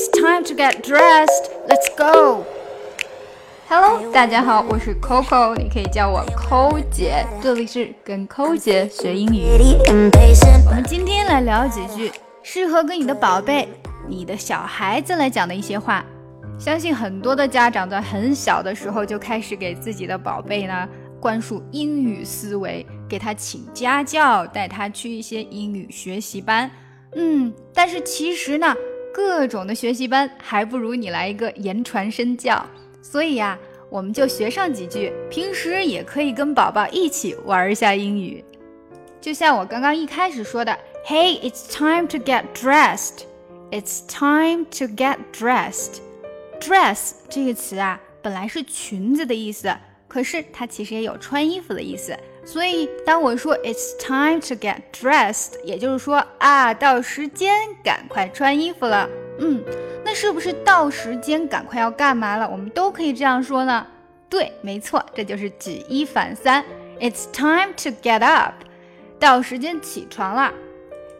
it's time to get dressed. Let's go. Hello，大家好，我是 Coco，你可以叫我抠姐，这里是跟抠姐学英语。我们今天来聊几句适合跟你的宝贝、你的小孩子来讲的一些话。相信很多的家长在很小的时候就开始给自己的宝贝呢灌输英语思维，给他请家教，带他去一些英语学习班。嗯，但是其实呢，各种的学习班还不如你来一个言传身教。所以呀，我们就学上几句，平时也可以跟宝宝一起玩一下英语。就像我刚刚一开始说的，Hey, it's time to get dressed. It's time to get dressed. Dress 这个词啊，本来是裙子的意思，可是它其实也有穿衣服的意思。所以当我说 It's time to get dressed，也就是说啊，到时间赶快穿衣服了。嗯。那是不是到时间赶快要干嘛了？我们都可以这样说呢。对，没错，这就是举一反三。It's time to get up，到时间起床了。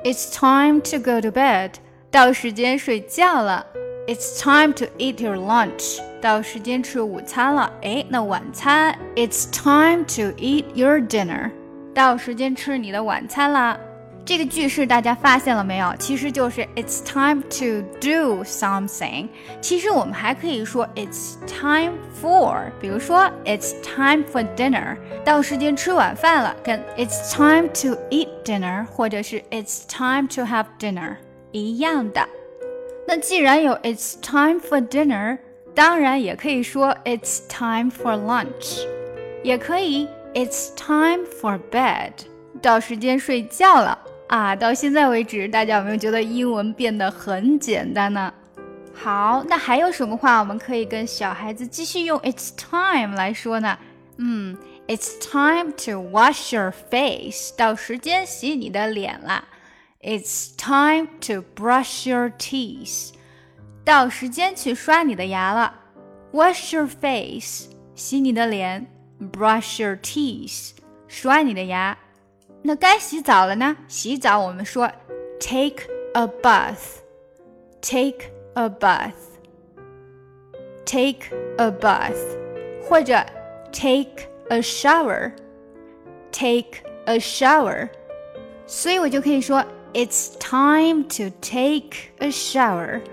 It's time to go to bed，到时间睡觉了。It's time to eat your lunch，到时间吃午餐了。哎，那晚餐？It's time to eat your dinner，到时间吃你的晚餐啦。这个句式大家发现了没有？其实就是 It's time to do something。其实我们还可以说 It's time for，比如说 It's time for dinner，到时间吃晚饭了，跟 It's time to eat dinner，或者是 It's time to have dinner 一样的。那既然有 It's time for dinner，当然也可以说 It's time for lunch，也可以 It's time for bed，到时间睡觉了。啊，到现在为止，大家有没有觉得英文变得很简单呢？好，那还有什么话我们可以跟小孩子继续用 "It's time" 来说呢？嗯，It's time to wash your face，到时间洗你的脸了。It's time to brush your teeth， 到时间去刷你的牙了。Wash your face，洗你的脸；brush your teeth，刷你的牙。那该洗澡了呢？洗澡我们说 take a bath，take a bath，take a bath，或者 take a shower，take a shower。所以我就可以说 it's time to take a shower。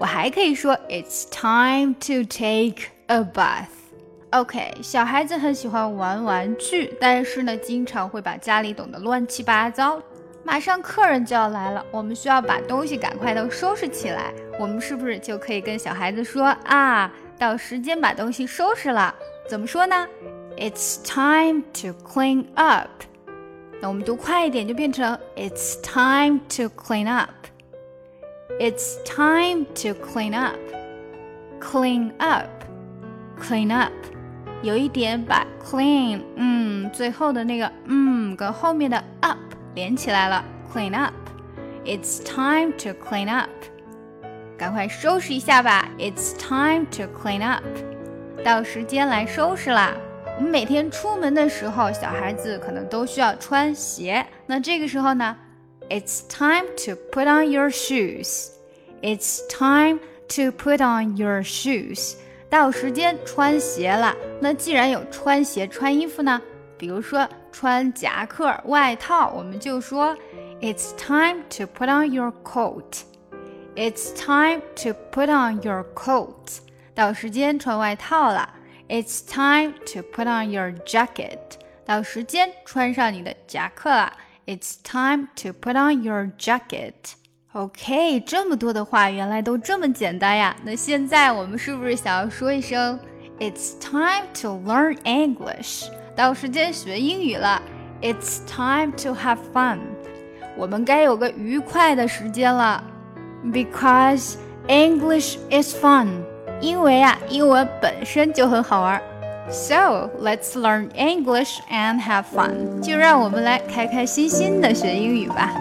我还可以说 it's time to take a bath。OK，小孩子很喜欢玩玩具，但是呢，经常会把家里弄得乱七八糟。马上客人就要来了，我们需要把东西赶快都收拾起来。我们是不是就可以跟小孩子说啊，到时间把东西收拾了？怎么说呢？It's time to clean up。那我们读快一点，就变成 It's time to clean up。It's time to clean up。Clean up。Clean up。有一点把 clean，嗯，最后的那个嗯跟后面的 up 连起来了，clean up。It's time to clean up，赶快收拾一下吧。It's time to clean up，到时间来收拾啦。我们每天出门的时候，小孩子可能都需要穿鞋，那这个时候呢，It's time to put on your shoes。It's time to put on your shoes。到时间穿鞋了，那既然有穿鞋穿衣服呢，比如说穿夹克外套，我们就说 It's time to put on your coat. It's time to put on your coat. 到时间穿外套了。It's time to put on your jacket. 到时间穿上你的夹克了。It's time to put on your jacket. OK，这么多的话原来都这么简单呀！那现在我们是不是想要说一声 "It's time to learn English"？到时间学英语了。It's time to have fun。我们该有个愉快的时间了。Because English is fun。因为啊，英文本身就很好玩。So let's learn English and have fun。就让我们来开开心心的学英语吧。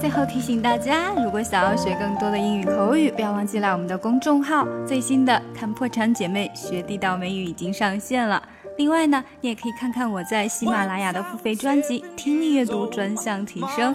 最后提醒大家，如果想要学更多的英语口语，不要忘记来我们的公众号。最新的看破产姐妹学地道美语已经上线了，另外呢，你也可以看看我在喜马拉雅的付费专辑《听力阅读专项提升》。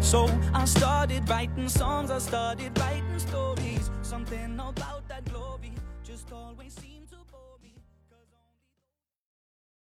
So I started writing songs, I started writing stories. Something about that glory.